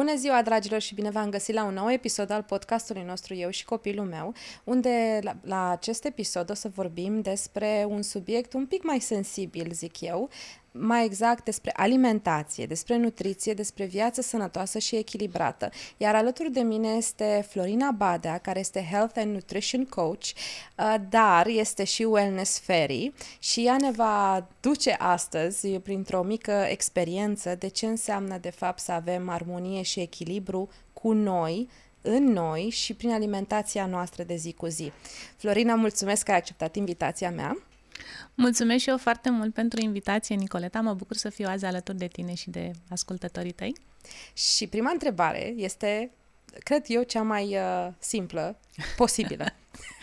Bună ziua, dragilor, și bine v-am găsit la un nou episod al podcastului nostru Eu și copilul meu, unde la, la acest episod o să vorbim despre un subiect un pic mai sensibil, zic eu, mai exact despre alimentație, despre nutriție, despre viață sănătoasă și echilibrată. Iar alături de mine este Florina Badea, care este Health and Nutrition Coach, uh, dar este și Wellness Fairy și ea ne va duce astăzi printr-o mică experiență de ce înseamnă de fapt să avem armonie și echilibru cu noi, în noi și prin alimentația noastră de zi cu zi. Florina, mulțumesc că ai acceptat invitația mea. Mulțumesc și eu foarte mult pentru invitație, Nicoleta. Mă bucur să fiu azi alături de tine și de ascultătorii tăi. Și prima întrebare este, cred eu, cea mai uh, simplă posibilă.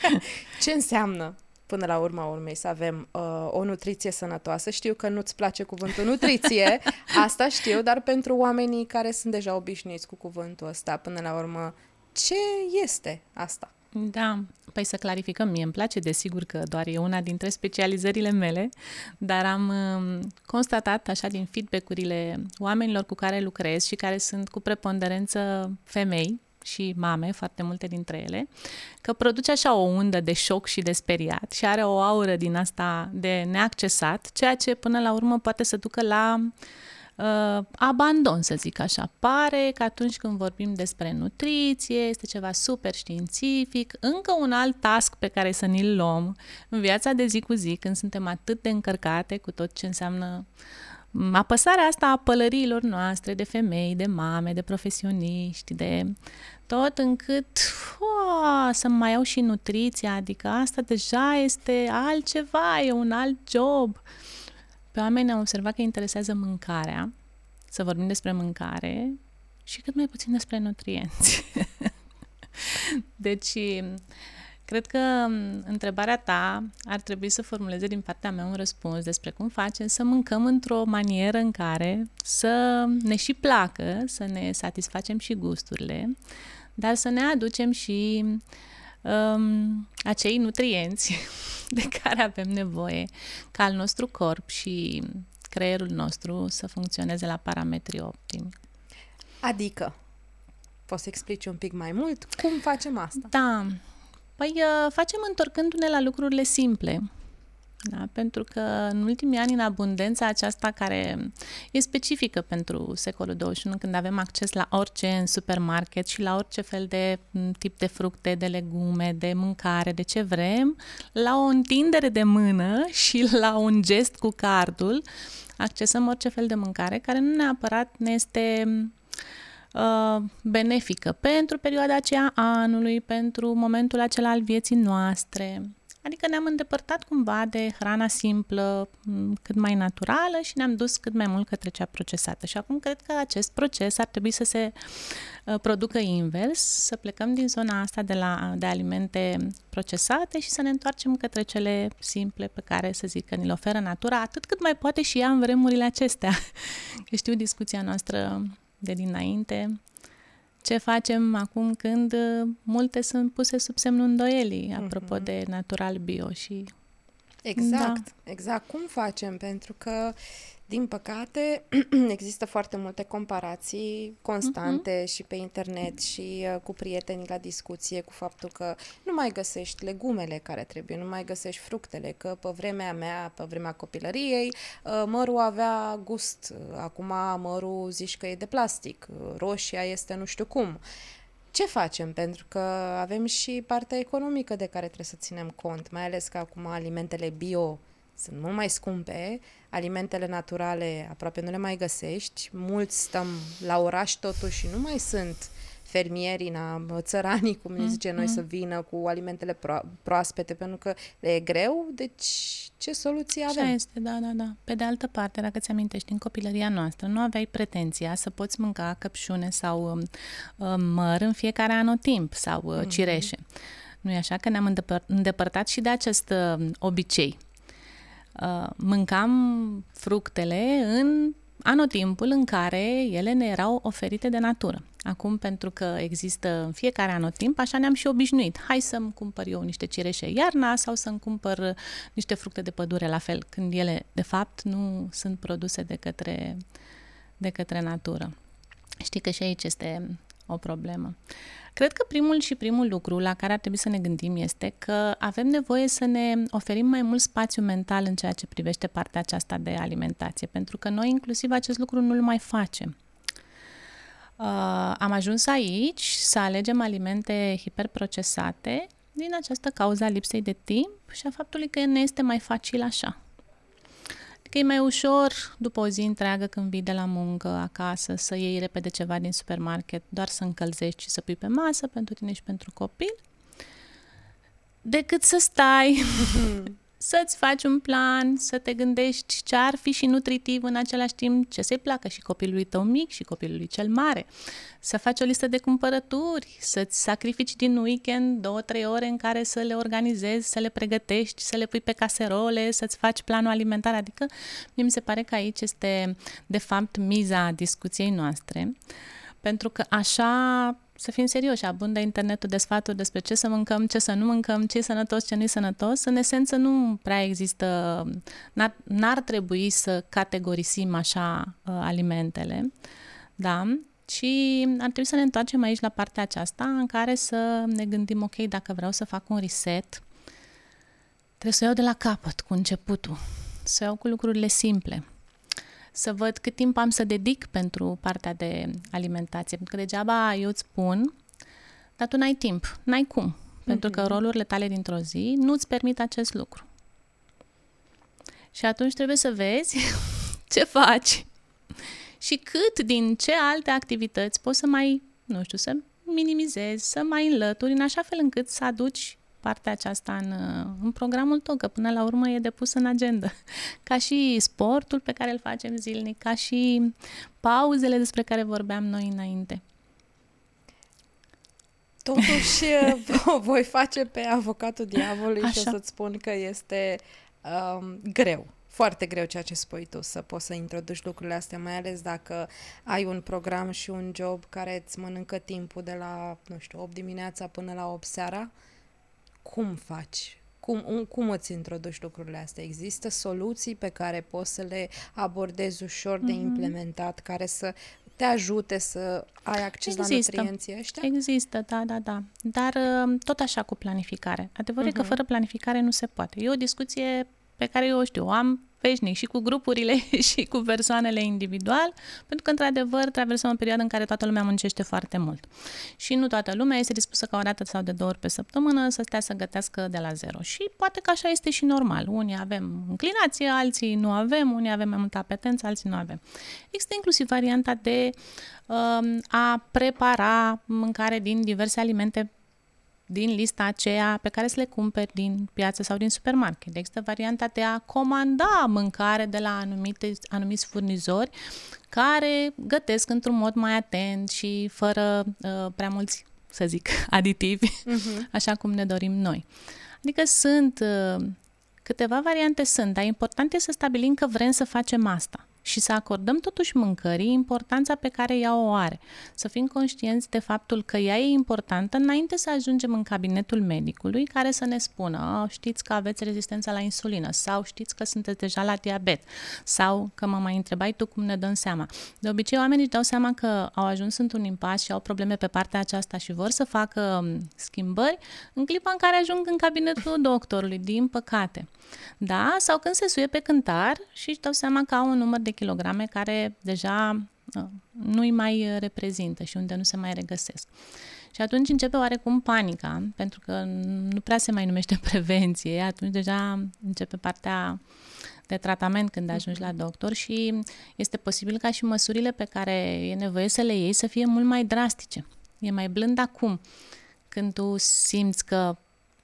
Ce înseamnă până la urma urmei să avem uh, o nutriție sănătoasă. Știu că nu-ți place cuvântul nutriție, asta știu, dar pentru oamenii care sunt deja obișnuiți cu cuvântul ăsta, până la urmă, ce este asta? Da, păi să clarificăm, mie îmi place, desigur că doar e una dintre specializările mele, dar am um, constatat așa din feedback-urile oamenilor cu care lucrez și care sunt cu preponderență femei, și mame, foarte multe dintre ele, că produce așa o undă de șoc și de speriat și are o aură din asta de neaccesat, ceea ce până la urmă poate să ducă la uh, uh, abandon, să zic așa. Pare că atunci când vorbim despre nutriție, este ceva super științific, încă un alt task pe care să ni-l luăm în viața de zi cu zi, când suntem atât de încărcate cu tot ce înseamnă apăsarea asta a pălăriilor noastre de femei, de mame, de profesioniști, de tot încât o, să mai iau și nutriția, adică asta deja este altceva, e un alt job. Uh, pe oameni am observat că interesează mâncarea, să vorbim despre mâncare și cât mai puțin despre nutrienți. deci, cred că întrebarea ta ar trebui să formuleze din partea mea un răspuns despre cum facem să mâncăm într-o manieră în care să ne și placă, să ne satisfacem și gusturile, dar să ne aducem și um, acei nutrienți de care avem nevoie ca al nostru corp și creierul nostru să funcționeze la parametri optimi. Adică, poți să explici un pic mai mult? Cum facem asta? Da, păi uh, facem întorcându-ne la lucrurile simple. Da? Pentru că în ultimii ani, în abundența aceasta care e specifică pentru secolul 21, când avem acces la orice în supermarket și la orice fel de tip de fructe, de legume, de mâncare, de ce vrem, la o întindere de mână și la un gest cu cardul, accesăm orice fel de mâncare care nu neapărat ne este uh, benefică pentru perioada aceea anului, pentru momentul acela al vieții noastre. Adică ne-am îndepărtat cumva de hrana simplă, cât mai naturală și ne-am dus cât mai mult către cea procesată. Și acum cred că acest proces ar trebui să se uh, producă invers, să plecăm din zona asta de, la, de alimente procesate și să ne întoarcem către cele simple pe care, să zic, că ni le oferă natura, atât cât mai poate și ea în vremurile acestea. Știu discuția noastră de dinainte, ce facem acum când uh, multe sunt puse sub semnul îndoielii, apropo mm-hmm. de natural bio și... Exact, da. exact. Cum facem? Pentru că din păcate, există foarte multe comparații constante uh-huh. și pe internet și uh, cu prietenii la discuție cu faptul că nu mai găsești legumele care trebuie, nu mai găsești fructele, că pe vremea mea, pe vremea copilăriei, uh, mărul avea gust, acum mărul zici că e de plastic, roșia este nu știu cum. Ce facem? Pentru că avem și partea economică de care trebuie să ținem cont, mai ales că acum alimentele bio sunt mult mai scumpe, alimentele naturale aproape nu le mai găsești, mulți stăm la oraș totuși și nu mai sunt fermierii, na, țăranii, cum ne zice mm-hmm. noi, să vină cu alimentele pro- proaspete, pentru că le e greu, deci ce soluție avem? Așa este, da, da, da. Pe de altă parte, dacă ți amintești, în copilăria noastră nu aveai pretenția să poți mânca căpșune sau um, um măr în fiecare anotimp sau uh, mm-hmm. cireșe. Nu e așa că ne-am îndepăr- îndepărtat și de acest uh, obicei. Uh, mâncam fructele în anotimpul în care ele ne erau oferite de natură. Acum, pentru că există în fiecare anotimp, așa ne-am și obișnuit. Hai să-mi cumpăr eu niște cireșe iarna sau să-mi cumpăr niște fructe de pădure la fel, când ele, de fapt, nu sunt produse de către, de către natură. Știi că și aici este o problemă. Cred că primul și primul lucru la care ar trebui să ne gândim este că avem nevoie să ne oferim mai mult spațiu mental în ceea ce privește partea aceasta de alimentație, pentru că noi inclusiv acest lucru nu-l mai facem. Uh, am ajuns aici să alegem alimente hiperprocesate din această cauza a lipsei de timp și a faptului că ne este mai facil așa. Că e mai ușor după o zi întreagă când vii de la muncă acasă să iei repede ceva din supermarket, doar să încălzești și să pui pe masă pentru tine și pentru copil, decât să stai să-ți faci un plan, să te gândești ce ar fi și nutritiv în același timp, ce să-i placă și copilului tău mic și copilului cel mare, să faci o listă de cumpărături, să-ți sacrifici din weekend două, trei ore în care să le organizezi, să le pregătești, să le pui pe caserole, să-ți faci planul alimentar, adică mie mi se pare că aici este de fapt miza discuției noastre, pentru că așa să fim serioși, abundă internetul de sfaturi despre ce să mâncăm, ce să nu mâncăm, ce e sănătos, ce nu e sănătos. În esență nu prea există, n-ar, n-ar trebui să categorisim așa uh, alimentele, da? Și ar trebui să ne întoarcem aici la partea aceasta în care să ne gândim, ok, dacă vreau să fac un reset, trebuie să iau de la capăt, cu începutul, să iau cu lucrurile simple să văd cât timp am să dedic pentru partea de alimentație. Pentru că degeaba eu îți spun, dar tu n-ai timp, n-ai cum. Pentru că mhm. rolurile tale dintr-o zi nu-ți permit acest lucru. Și atunci trebuie să vezi ce faci și cât din ce alte activități poți să mai, nu știu, să minimizezi, să mai înlături, în așa fel încât să aduci partea aceasta în, în programul tău, că până la urmă e depus în agenda. Ca și sportul pe care îl facem zilnic, ca și pauzele despre care vorbeam noi înainte. Totuși, voi face pe avocatul diavolului Așa. și o să-ți spun că este um, greu foarte greu ceea ce spui tu, să poți să introduci lucrurile astea, mai ales dacă ai un program și un job care îți mănâncă timpul de la, nu știu, 8 dimineața până la 8 seara cum faci? Cum, un, cum îți introduci lucrurile astea? Există soluții pe care poți să le abordezi ușor de mm-hmm. implementat, care să te ajute să ai acces Există. la nutrienții ăștia? Există, da, da, da. Dar uh, tot așa cu planificare. Adevărul uh-huh. e că mhm. fără planificare nu se poate. E o discuție pe care eu o știu, o am veșnic și cu grupurile și cu persoanele individual, pentru că, într-adevăr, traversăm o perioadă în care toată lumea muncește foarte mult. Și nu toată lumea este dispusă ca o dată sau de două ori pe săptămână să stea să gătească de la zero. Și poate că așa este și normal. Unii avem înclinație, alții nu avem, unii avem mai multă apetență, alții nu avem. Există inclusiv varianta de uh, a prepara mâncare din diverse alimente din lista aceea pe care să le cumperi din piață sau din supermarket. Există varianta de a comanda mâncare de la anumite, anumiți furnizori care gătesc într-un mod mai atent și fără uh, prea mulți, să zic, aditivi, uh-huh. așa cum ne dorim noi. Adică sunt uh, câteva variante sunt, dar important e să stabilim că vrem să facem asta și să acordăm totuși mâncării importanța pe care ea o are. Să fim conștienți de faptul că ea e importantă înainte să ajungem în cabinetul medicului care să ne spună oh, știți că aveți rezistența la insulină sau știți că sunteți deja la diabet sau că mă mai întrebai tu cum ne dăm seama. De obicei oamenii își dau seama că au ajuns într-un impas și au probleme pe partea aceasta și vor să facă um, schimbări în clipa în care ajung în cabinetul doctorului, din păcate. Da? Sau când se suie pe cântar și își dau seama că au un număr de kilograme care deja uh, nu îi mai reprezintă și unde nu se mai regăsesc. Și atunci începe oarecum panica, pentru că nu prea se mai numește prevenție, atunci deja începe partea de tratament când ajungi la doctor și este posibil ca și măsurile pe care e nevoie să le iei să fie mult mai drastice. E mai blând acum, când tu simți că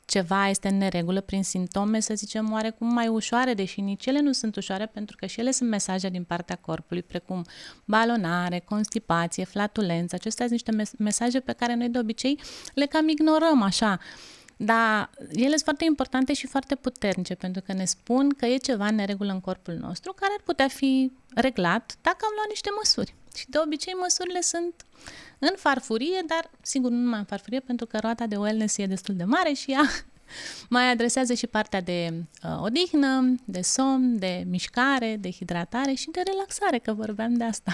ceva este în neregulă prin simptome, să zicem, oarecum mai ușoare, deși nici ele nu sunt ușoare, pentru că și ele sunt mesaje din partea corpului, precum balonare, constipație, flatulență. Acestea sunt niște mesaje pe care noi de obicei le cam ignorăm așa. Dar ele sunt foarte importante și foarte puternice, pentru că ne spun că e ceva în neregulă în corpul nostru care ar putea fi reglat dacă am luat niște măsuri. Și de obicei măsurile sunt în farfurie, dar sigur nu numai în farfurie, pentru că roata de wellness e destul de mare și ea mai adresează și partea de uh, odihnă, de somn, de mișcare, de hidratare și de relaxare, că vorbeam de asta.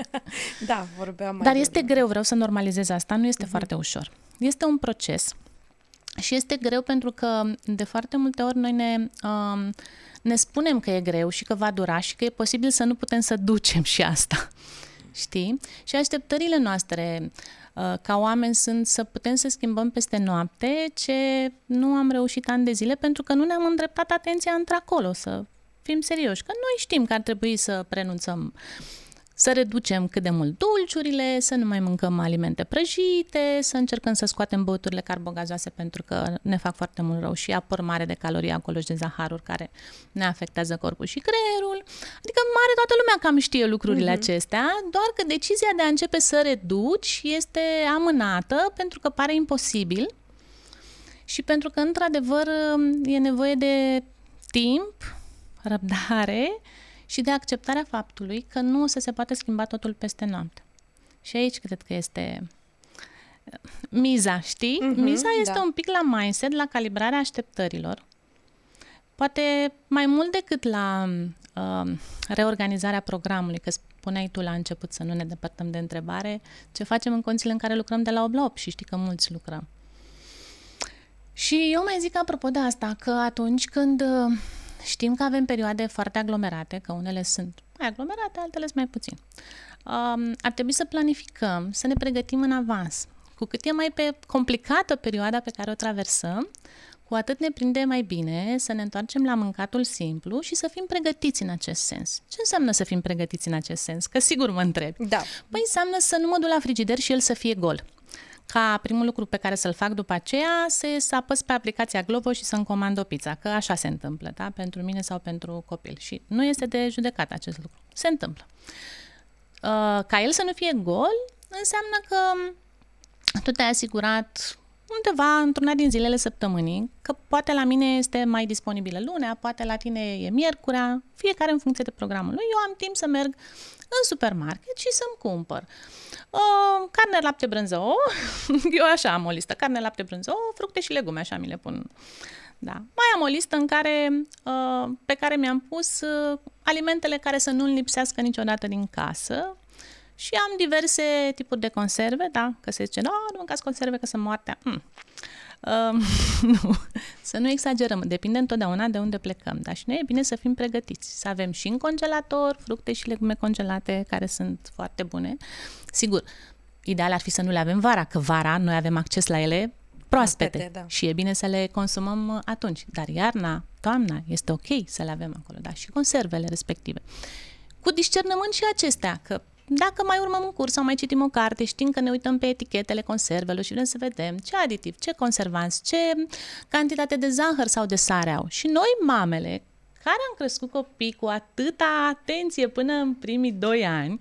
da, vorbeam mai Dar este greu, vreau să normalizez asta, nu este uh-huh. foarte ușor. Este un proces și este greu pentru că de foarte multe ori noi ne, um, ne spunem că e greu și că va dura și că e posibil să nu putem să ducem și asta. Știi? Și așteptările noastre uh, ca oameni sunt să putem să schimbăm peste noapte ce nu am reușit ani de zile pentru că nu ne-am îndreptat atenția într-acolo, să fim serioși, că noi știm că ar trebui să prenunțăm să reducem cât de mult dulciurile, să nu mai mâncăm alimente prăjite, să încercăm să scoatem băuturile carbogazoase pentru că ne fac foarte mult rău și apăr mare de calorii acolo și de zaharuri care ne afectează corpul și creierul. Adică mare toată lumea cam știe lucrurile uh-huh. acestea, doar că decizia de a începe să reduci este amânată pentru că pare imposibil și pentru că într-adevăr e nevoie de timp, răbdare și de acceptarea faptului că nu o să se poate schimba totul peste noapte. Și aici cred că este uh, miza, știi? Mm-hmm, miza este da. un pic la mindset, la calibrarea așteptărilor. Poate mai mult decât la uh, reorganizarea programului, că spuneai tu la început să nu ne depărtăm de întrebare, ce facem în condițiile în care lucrăm de la 8 la 8 și știi că mulți lucrăm. Și eu mai zic apropo de asta, că atunci când uh, Știm că avem perioade foarte aglomerate, că unele sunt mai aglomerate, altele sunt mai puțin. Um, ar trebui să planificăm, să ne pregătim în avans. Cu cât e mai pe complicată perioada pe care o traversăm, cu atât ne prinde mai bine să ne întoarcem la mâncatul simplu și să fim pregătiți în acest sens. Ce înseamnă să fim pregătiți în acest sens? Că sigur mă întreb. Da. Păi înseamnă să nu mă duc la frigider și el să fie gol ca primul lucru pe care să-l fac după aceea, se, să apăs pe aplicația Glovo și să-mi comand o pizza, că așa se întâmplă, da? pentru mine sau pentru copil. Și nu este de judecat acest lucru. Se întâmplă. Uh, ca el să nu fie gol, înseamnă că tu te-ai asigurat undeva într-una din zilele săptămânii, că poate la mine este mai disponibilă lunea, poate la tine e miercurea, fiecare în funcție de programul lui. Eu am timp să merg în supermarket și să-mi cumpăr uh, carne, lapte, brânză, ouă, eu așa am o listă, carne, lapte, brânză, ouă, fructe și legume, așa mi le pun. Da. Mai am o listă în care, uh, pe care mi-am pus uh, alimentele care să nu lipsească niciodată din casă, și am diverse tipuri de conserve, da, că se zice, no, nu mâncați conserve că sunt moartea. Mm. Uh, nu, să nu exagerăm, depinde întotdeauna de unde plecăm, dar și noi e bine să fim pregătiți, să avem și în congelator fructe și legume congelate care sunt foarte bune. Sigur, ideal ar fi să nu le avem vara, că vara noi avem acces la ele proaspete Aspete, da. și e bine să le consumăm atunci, dar iarna, toamna, este ok să le avem acolo, da, și conservele respective. Cu discernământ și acestea, că dacă mai urmăm un curs sau mai citim o carte, știm că ne uităm pe etichetele conservelor și vrem să vedem ce aditiv, ce conservanți, ce cantitate de zahăr sau de sare au. Și noi, mamele, care am crescut copii cu atâta atenție până în primii doi ani,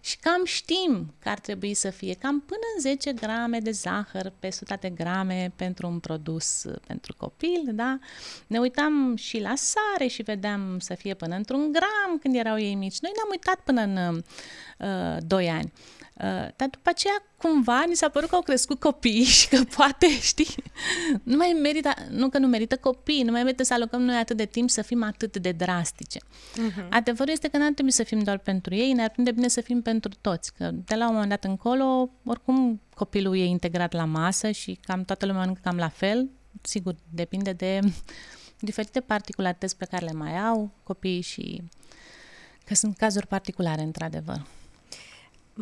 și cam știm că ar trebui să fie cam până în 10 grame de zahăr pe 100 de grame pentru un produs pentru copil, da? Ne uitam și la sare și vedeam să fie până într-un gram când erau ei mici. Noi ne-am uitat până în uh, 2 ani. Uh, dar după aceea, cumva, ni s-a părut că au crescut copii și că poate, știi, nu mai merită, nu că nu merită copii, nu mai merită să alocăm noi atât de timp să fim atât de drastice. Uh-huh. Adevărul este că n-ar trebui să fim doar pentru ei, ne-ar prinde bine să fim pentru toți, că de la un moment dat încolo, oricum copilul e integrat la masă și cam toată lumea mănâncă cam la fel, sigur, depinde de diferite particularități pe care le mai au copiii și că sunt cazuri particulare, într-adevăr.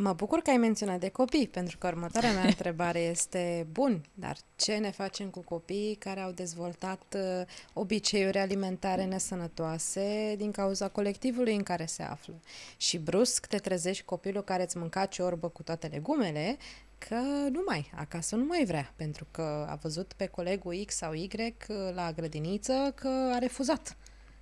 Mă bucur că ai menționat de copii, pentru că următoarea mea întrebare este, bun, dar ce ne facem cu copiii care au dezvoltat uh, obiceiuri alimentare nesănătoase din cauza colectivului în care se află? Și brusc te trezești copilul care îți mânca ciorbă cu toate legumele, că nu mai, acasă nu mai vrea, pentru că a văzut pe colegul X sau Y uh, la grădiniță că a refuzat.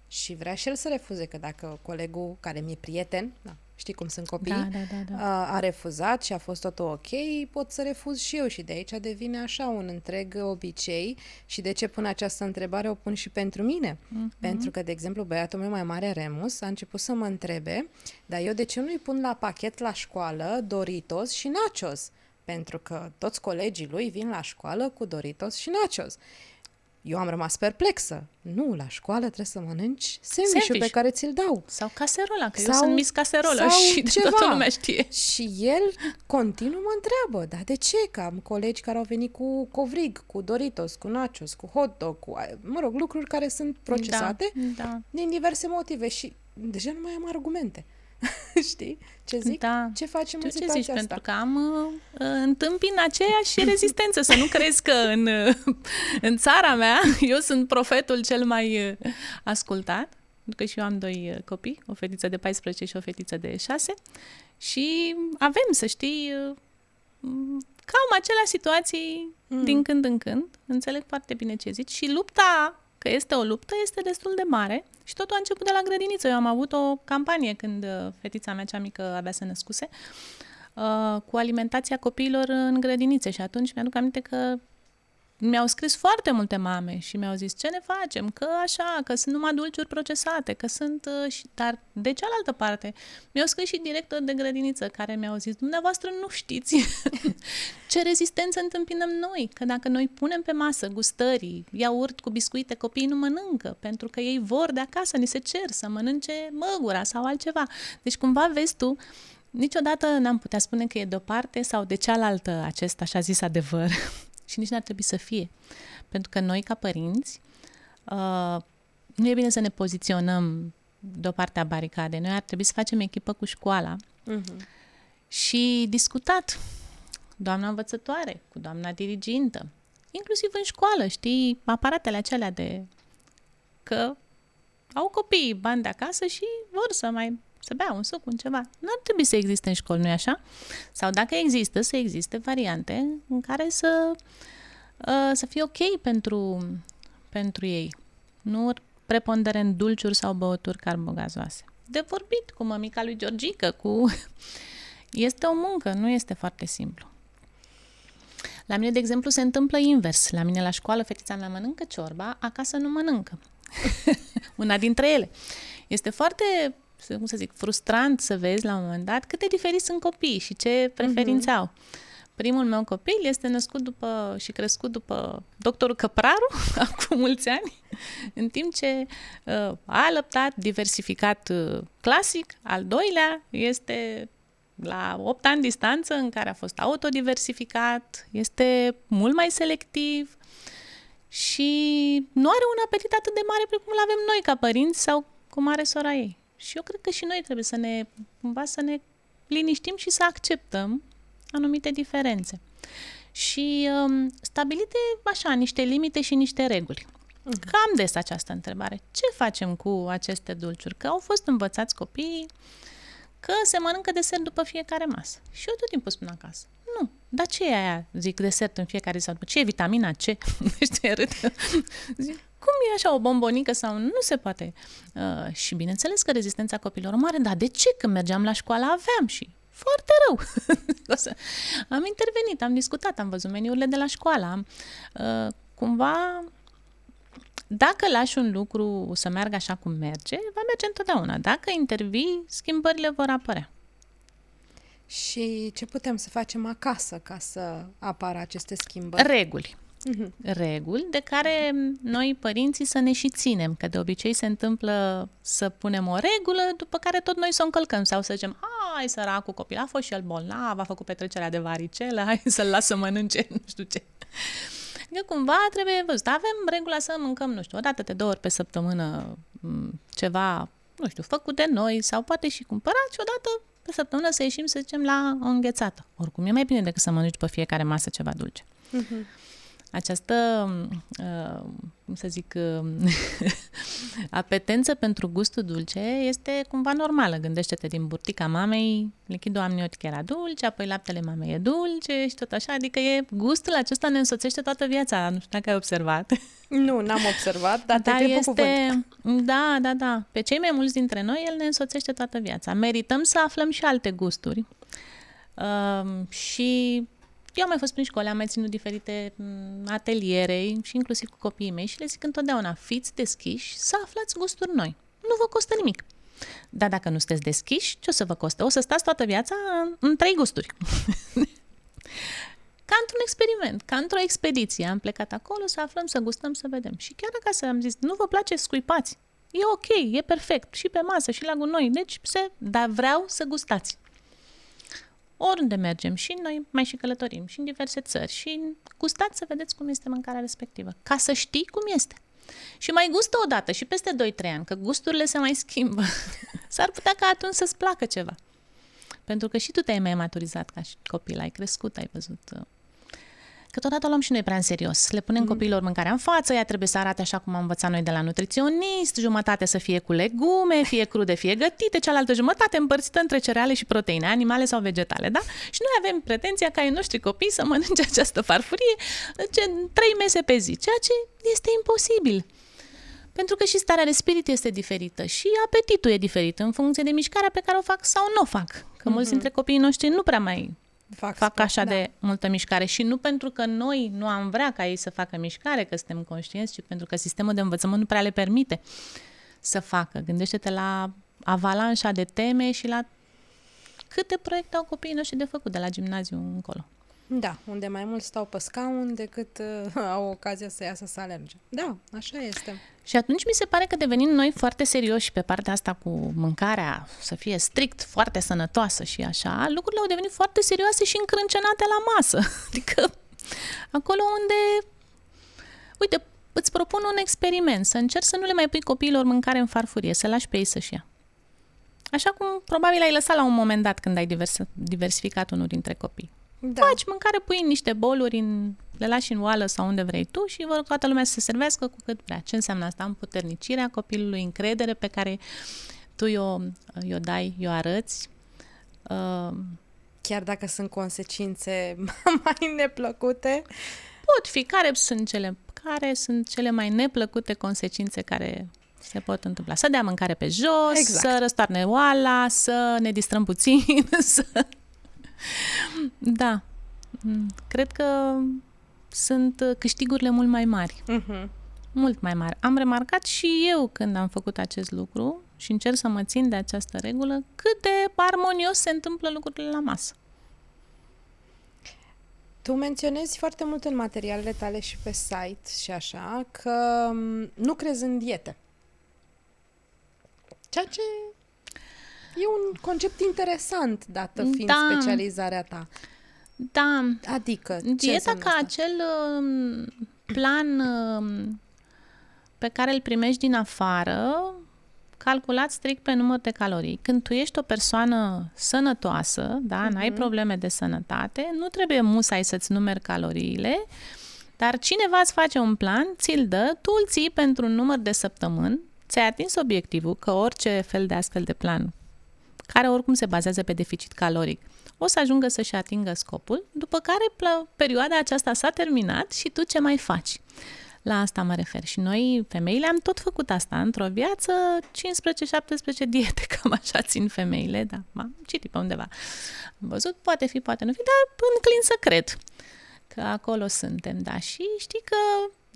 Și vrea și el să refuze, că dacă colegul care mi-e prieten, da, știi cum sunt copii, da, da, da, da. A, a refuzat și a fost totul ok, pot să refuz și eu și de aici devine așa un întreg obicei și de ce pun această întrebare o pun și pentru mine. Uh-huh. Pentru că, de exemplu, băiatul meu mai mare, Remus, a început să mă întrebe, dar eu de ce nu-i pun la pachet la școală Doritos și Nachos? Pentru că toți colegii lui vin la școală cu Doritos și Nachos. Eu am rămas perplexă. Nu, la școală trebuie să mănânci sandwich pe care ți-l dau. Sau caserola, că sau, eu sunt mis caserolă și ceva. toată lumea știe. Și el continuu mă întreabă, dar de ce? Că am colegi care au venit cu covrig, cu Doritos, cu nachos, cu hot dog, cu, mă rog, lucruri care sunt procesate da, da. din diverse motive și deja nu mai am argumente. Știi ce zic? Da. Ce facem Știu în situația ce asta? zici, pentru că am uh, întâmpin aceeași rezistență. Să nu crezi că în, uh, în țara mea eu sunt profetul cel mai uh, ascultat, pentru că și eu am doi uh, copii, o fetiță de 14 și o fetiță de 6 și avem, să știi, uh, cam aceleași situații mm. din când în când. Înțeleg foarte bine ce zici și lupta că este o luptă, este destul de mare și totul a început de la grădiniță. Eu am avut o campanie când uh, fetița mea cea mică abia se născuse uh, cu alimentația copiilor în grădinițe și atunci mi-aduc aminte că mi-au scris foarte multe mame și mi-au zis ce ne facem, că așa, că sunt numai dulciuri procesate, că sunt... Uh, și... Dar de cealaltă parte, mi-au scris și director de grădiniță care mi-au zis, dumneavoastră nu știți ce rezistență întâmpinăm noi, că dacă noi punem pe masă gustării, iaurt cu biscuite, copiii nu mănâncă, pentru că ei vor de acasă, ni se cer să mănânce măgura sau altceva. Deci cumva vezi tu, niciodată n-am putea spune că e de o parte sau de cealaltă acest așa zis adevăr și nici n-ar trebui să fie. Pentru că noi, ca părinți, uh, nu e bine să ne poziționăm de o parte a baricadei. Noi ar trebui să facem echipă cu școala uh-huh. și discutat doamna învățătoare, cu doamna dirigintă, inclusiv în școală, știi, aparatele acelea de că au copiii bani de acasă și vor să mai să bea un suc, un ceva. Nu ar trebui să existe în școli, nu-i așa? Sau dacă există, să existe variante în care să, uh, să fie ok pentru, pentru ei. Nu preponderent dulciuri sau băuturi carbogazoase. De vorbit cu mămica lui Georgică, cu... Este o muncă, nu este foarte simplu. La mine, de exemplu, se întâmplă invers. La mine la școală fetița mea mănâncă ciorba, acasă nu mănâncă. Una dintre ele. Este foarte cum să zic, frustrant să vezi la un moment dat cât de diferiți sunt copiii și ce preferințe uh-huh. au. Primul meu copil este născut după și crescut după doctorul Căpraru, acum mulți ani, în timp ce uh, a lăptat diversificat uh, clasic. Al doilea este la 8 ani distanță în care a fost autodiversificat, este mult mai selectiv și nu are un apetit atât de mare precum îl avem noi ca părinți sau cum are sora ei. Și eu cred că și noi trebuie să ne, cumva să ne liniștim și să acceptăm anumite diferențe. Și um, stabilite așa niște limite și niște reguli. Uh-huh. Cam des această întrebare. Ce facem cu aceste dulciuri? Că au fost învățați copiii că se mănâncă desert după fiecare masă. Și eu tot timpul spun acasă. Nu, dar ce e aia, zic, desert în fiecare zi? Ce e vitamina C? Știi, râd. Zic, cum e așa o bombonică sau nu se poate? Uh, și bineînțeles că rezistența copilor mare, dar de ce? Când mergeam la școală aveam și foarte rău. am intervenit, am discutat, am văzut meniurile de la școală, am, uh, cumva dacă lași un lucru să meargă așa cum merge, va merge întotdeauna. Dacă intervii, schimbările vor apărea. Și ce putem să facem acasă ca să apară aceste schimbări? Reguli. Uh-huh. Reguli de care noi, părinții, să ne și ținem, că de obicei se întâmplă să punem o regulă, după care tot noi să o încălcăm sau să zicem, hai săracul copil, a fost și el bolnav, a făcut petrecerea de varicelă, hai să-l las să mănânce nu știu ce. Adică cumva trebuie văzut. Avem regula să mâncăm, nu știu, o dată de două ori pe săptămână ceva, nu știu, făcut de noi sau poate și cumpărat și odată pe săptămână să ieșim, să zicem, la o înghețată. Oricum, e mai bine decât să mănânci pe fiecare masă ceva dulce. Uh-huh această, uh, cum să zic, uh, apetență pentru gustul dulce este cumva normală. Gândește-te din burtica mamei, lichidul amniotic era dulce, apoi laptele mamei e dulce și tot așa, adică e gustul acesta ne însoțește toată viața, nu știu dacă ai observat. Nu, n-am observat, dar, dar te este, cuvânt. Da, da, da. Pe cei mai mulți dintre noi, el ne însoțește toată viața. Merităm să aflăm și alte gusturi. Uh, și eu am mai fost prin școală, am mai ținut diferite mm, ateliere și inclusiv cu copiii mei și le zic întotdeauna, fiți deschiși să aflați gusturi noi. Nu vă costă nimic. Dar dacă nu sunteți deschiși, ce o să vă costă? O să stați toată viața în trei gusturi. Ca într-un experiment, ca într-o expediție. Am plecat acolo să aflăm, să gustăm, să vedem. Și chiar acasă am zis, nu vă place, scuipați. E ok, e perfect, și pe masă, și la gunoi, deci se, dar vreau să gustați. Oriunde mergem și noi mai și călătorim și în diverse țări și gustați să vedeți cum este mâncarea respectivă, ca să știi cum este. Și mai gustă o dată și peste 2-3 ani, că gusturile se mai schimbă. S-ar putea ca atunci să-ți placă ceva. Pentru că și tu te-ai mai maturizat ca și copil, ai crescut, ai văzut uh, Câteodată luăm și noi prea în serios. Le punem mm. copiilor mâncarea în față, ea trebuie să arate așa cum am învățat noi de la nutriționist, jumătate să fie cu legume, fie crude, fie gătite, cealaltă jumătate împărțită între cereale și proteine, animale sau vegetale, da? Și noi avem pretenția ca ai noștri copii să mănânce această farfurie trei mese pe zi, ceea ce este imposibil. Pentru că și starea de spirit este diferită și apetitul e diferit în funcție de mișcarea pe care o fac sau nu o fac. Că mm-hmm. mulți dintre copiii noștri nu prea mai fac, fac așa da. de multă mișcare și nu pentru că noi nu am vrea ca ei să facă mișcare, că suntem conștienți, ci pentru că sistemul de învățământ nu prea le permite să facă. Gândește-te la avalanșa de teme și la câte proiecte au copiii noștri de făcut de la gimnaziu încolo. Da, unde mai mult stau pe scaun decât uh, au ocazia să iasă să alerge. Da, așa este. Și atunci mi se pare că devenim noi foarte serioși pe partea asta cu mâncarea, să fie strict, foarte sănătoasă și așa, lucrurile au devenit foarte serioase și încrâncenate la masă. Adică acolo unde, uite, îți propun un experiment, să încerci să nu le mai pui copiilor mâncare în farfurie, să lași pe ei să-și ia. Așa cum probabil ai lăsat la un moment dat când ai divers, diversificat unul dintre copii. Da. Faci mâncare, pui în niște boluri, în, le lași în oală sau unde vrei tu și vor toată lumea să se servească cu cât vrea. Ce înseamnă asta? Împuternicirea copilului, încredere pe care tu i-o, i-o dai, i-o arăți. Uh, Chiar dacă sunt consecințe mai neplăcute? Pot fi. Care sunt cele, care sunt cele mai neplăcute consecințe care se pot întâmpla. Să dea mâncare pe jos, exact. să răstoarne oala, să ne distrăm puțin, să da. Mm, cred că sunt câștigurile mult mai mari. Uh-huh. Mult mai mari. Am remarcat și eu când am făcut acest lucru și încerc să mă țin de această regulă, cât de armonios se întâmplă lucrurile la masă. Tu menționezi foarte mult în materialele tale și pe site și așa că mm, nu crezi în diete. Ceea ce E un concept interesant, dată fiind da. specializarea ta. Da. Adică, Dieta ca asta? acel um, plan um, pe care îl primești din afară, calculat strict pe număr de calorii. Când tu ești o persoană sănătoasă, da, uh-huh. n-ai probleme de sănătate, nu trebuie musai să-ți numeri caloriile, dar cineva îți face un plan, ți-l dă, tu îl ții pentru un număr de săptămâni, ți-ai atins obiectivul, că orice fel de astfel de plan care oricum se bazează pe deficit caloric, o să ajungă să-și atingă scopul, după care perioada aceasta s-a terminat și tu ce mai faci? La asta mă refer. Și noi, femeile, am tot făcut asta. Într-o viață, 15-17 diete, cam așa țin femeile, da, am citit pe undeva. Am văzut, poate fi, poate nu fi, dar înclin să cred că acolo suntem, da. Și știi că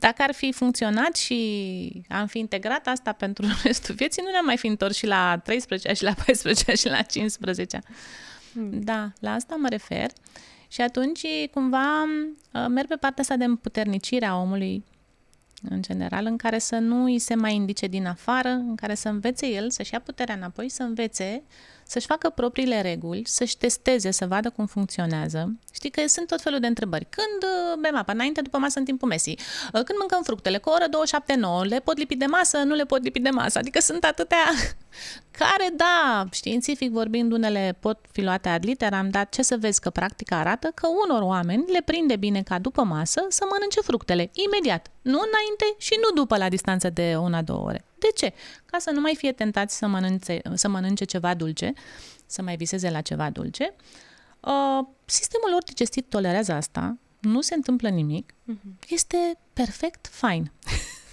dacă ar fi funcționat și am fi integrat asta pentru restul vieții, nu ne-am mai fi întors și la 13 și la 14 și la 15 hmm. Da, la asta mă refer. Și atunci, cumva, uh, merg pe partea asta de împuternicire a omului în general, în care să nu îi se mai indice din afară, în care să învețe el, să-și ia puterea înapoi, să învețe să-și facă propriile reguli, să-și testeze, să vadă cum funcționează. Știi că sunt tot felul de întrebări. Când uh, bem apa? Înainte, după masă, în timpul mesii. Uh, când mâncăm fructele? Cu o oră 279. Le pot lipi de masă? Nu le pot lipi de masă. Adică sunt atâtea care, da, științific vorbind, unele pot fi luate ad literam, dar ce să vezi că practica arată că unor oameni le prinde bine ca după masă să mănânce fructele imediat, nu înainte și nu după la distanță de una-două ore. De ce? Ca să nu mai fie tentați să mănânce, să mănânce ceva dulce, să mai viseze la ceva dulce. Uh, sistemul lor digestiv tolerează asta, nu se întâmplă nimic, uh-huh. este perfect fine.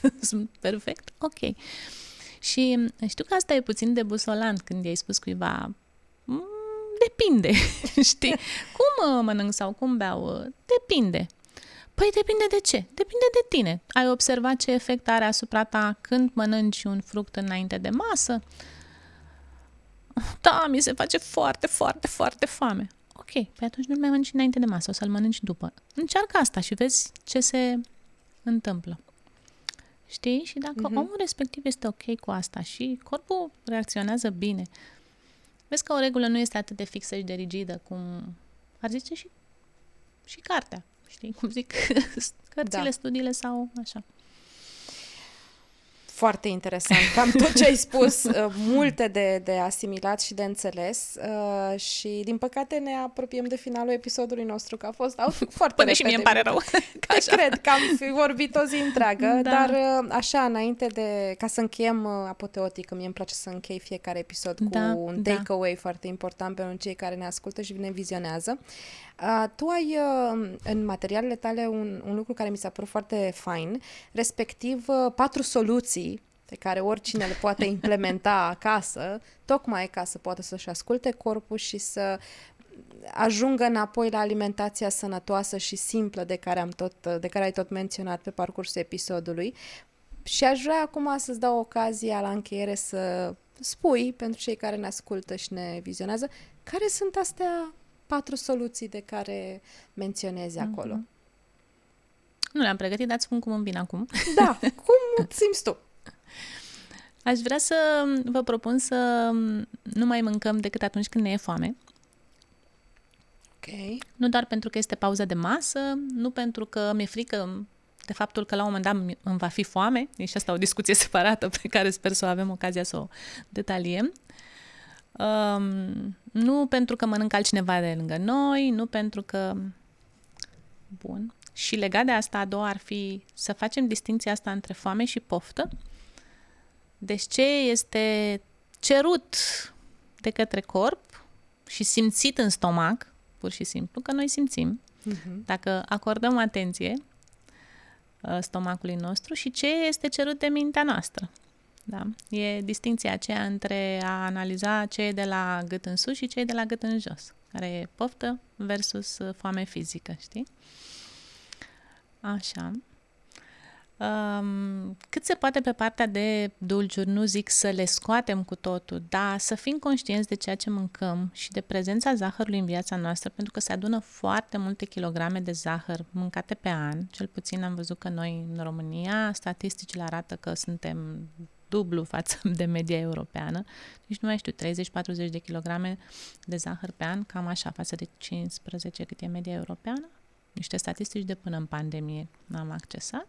perfect ok. Și știu că asta e puțin de busolant când i-ai spus cuiva mm, depinde, știi? Cum uh, mănânc sau cum beau? Depinde. Păi depinde de ce? Depinde de tine. Ai observat ce efect are asupra ta când mănânci un fruct înainte de masă? Da, mi se face foarte, foarte, foarte foame. Ok, pe atunci nu mai mănânci înainte de masă, o să-l mănânci după. Încearcă asta și vezi ce se întâmplă. Știi? Și dacă uh-huh. omul respectiv este ok cu asta și corpul reacționează bine, vezi că o regulă nu este atât de fixă și de rigidă cum ar zice și, și cartea. Știi cum zic? Cărțile, da. studiile sau așa foarte interesant. Cam tot ce ai spus, uh, multe de, de asimilat și de înțeles uh, și din păcate ne apropiem de finalul episodului nostru, că a fost au, foarte Până și mie îmi pare rău. Te așa. cred că am fi vorbit o zi întreagă, da. dar uh, așa, înainte de, ca să încheiem apoteotic, mie îmi place să închei fiecare episod da, cu un da. takeaway foarte important pentru cei care ne ascultă și ne vizionează. Uh, tu ai uh, în materialele tale un, un lucru care mi s-a părut foarte fain, respectiv uh, patru soluții pe care oricine le poate implementa acasă, tocmai ca să poată să-și asculte corpul și să ajungă înapoi la alimentația sănătoasă și simplă de care, am tot, de care ai tot menționat pe parcursul episodului. Și aș vrea acum să-ți dau ocazia la încheiere să spui, pentru cei care ne ascultă și ne vizionează, care sunt astea patru soluții de care menționezi mm-hmm. acolo. Nu le-am pregătit, dar spun cum îmi vine acum. Da, cum simți tu? Aș vrea să vă propun să nu mai mâncăm decât atunci când ne e foame. Ok. Nu doar pentru că este pauză de masă, nu pentru că mi-e frică de faptul că la un moment dat îmi va fi foame, e și asta o discuție separată pe care sper să o avem ocazia să o detaliem, Um, nu pentru că mănâncă altcineva de lângă noi, nu pentru că... Bun. Și legat de asta, a doua ar fi să facem distinția asta între foame și poftă. Deci ce este cerut de către corp și simțit în stomac, pur și simplu, că noi simțim, uh-huh. dacă acordăm atenție uh, stomacului nostru și ce este cerut de mintea noastră. Da? E distinția aceea între a analiza ce e de la gât în sus și ce e de la gât în jos, care e poftă versus uh, foame fizică, știi? Așa. Um, cât se poate pe partea de dulciuri, nu zic să le scoatem cu totul, dar să fim conștienți de ceea ce mâncăm și de prezența zahărului în viața noastră, pentru că se adună foarte multe kilograme de zahăr mâncate pe an. Cel puțin am văzut că noi în România, statisticile arată că suntem dublu față de media europeană. Deci nu mai știu, 30-40 de kilograme de zahăr pe an, cam așa, față de 15 cât e media europeană. Niște statistici de până în pandemie am accesat.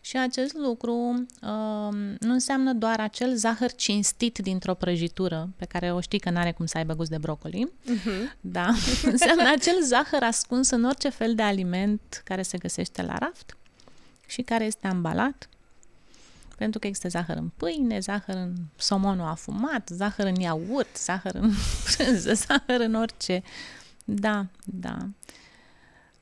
Și acest lucru um, nu înseamnă doar acel zahăr cinstit dintr-o prăjitură, pe care o știi că n-are cum să aibă gust de brocoli. Uh-huh. Da. înseamnă acel zahăr ascuns în orice fel de aliment care se găsește la raft și care este ambalat pentru că există zahăr în pâine, zahăr în somonul afumat, zahăr în iaurt, zahăr în brânză, zahăr în orice. Da, da.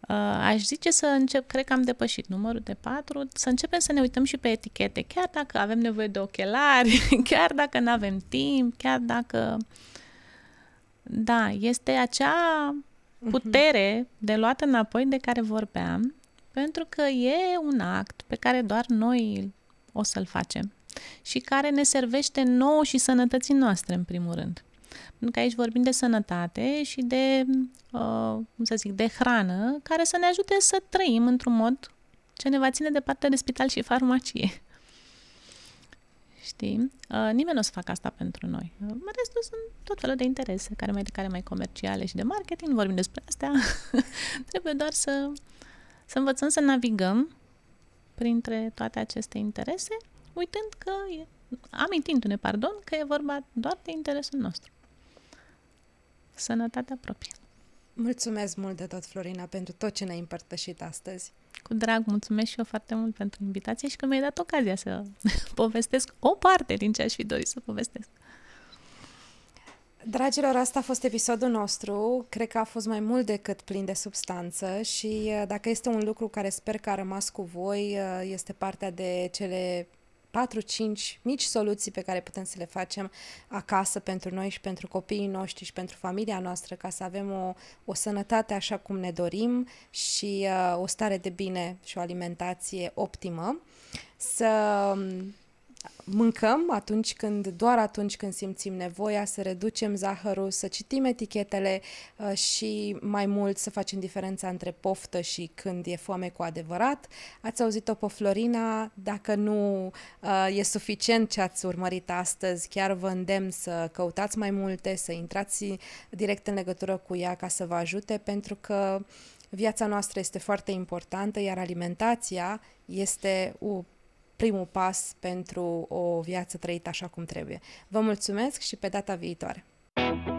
Uh, aș zice să încep, cred că am depășit numărul de patru, să începem să ne uităm și pe etichete, chiar dacă avem nevoie de ochelari, chiar dacă nu avem timp, chiar dacă... Da, este acea mhm. putere de luat înapoi de care vorbeam, pentru că e un act pe care doar noi o să-l facem și care ne servește nouă și sănătății noastre, în primul rând. Pentru că aici vorbim de sănătate și de, uh, cum să zic, de hrană care să ne ajute să trăim într-un mod ce ne va ține departe de spital și farmacie. Știi? Uh, nimeni nu o să facă asta pentru noi. Uh, restul sunt tot felul de interese, care mai de care mai comerciale și de marketing, vorbim despre astea. Trebuie doar să, să învățăm să navigăm printre toate aceste interese, uitând că, e, amintindu-ne, pardon, că e vorba doar de interesul nostru. Sănătatea proprie. Mulțumesc mult de tot, Florina, pentru tot ce ne-ai împărtășit astăzi. Cu drag, mulțumesc și eu foarte mult pentru invitație și că mi-ai dat ocazia să povestesc o parte din ce aș fi dorit să povestesc. Dragilor, asta a fost episodul nostru. Cred că a fost mai mult decât plin de substanță și uh, dacă este un lucru care sper că a rămas cu voi, uh, este partea de cele 4-5 mici soluții pe care putem să le facem acasă pentru noi și pentru copiii noștri și pentru familia noastră ca să avem o, o sănătate așa cum ne dorim și uh, o stare de bine și o alimentație optimă. Să um, mâncăm atunci când, doar atunci când simțim nevoia, să reducem zahărul, să citim etichetele uh, și mai mult să facem diferența între poftă și când e foame cu adevărat. Ați auzit-o pe Florina, dacă nu uh, e suficient ce ați urmărit astăzi, chiar vă îndemn să căutați mai multe, să intrați direct în legătură cu ea ca să vă ajute, pentru că viața noastră este foarte importantă, iar alimentația este o primul pas pentru o viață trăită așa cum trebuie. Vă mulțumesc și pe data viitoare! thank you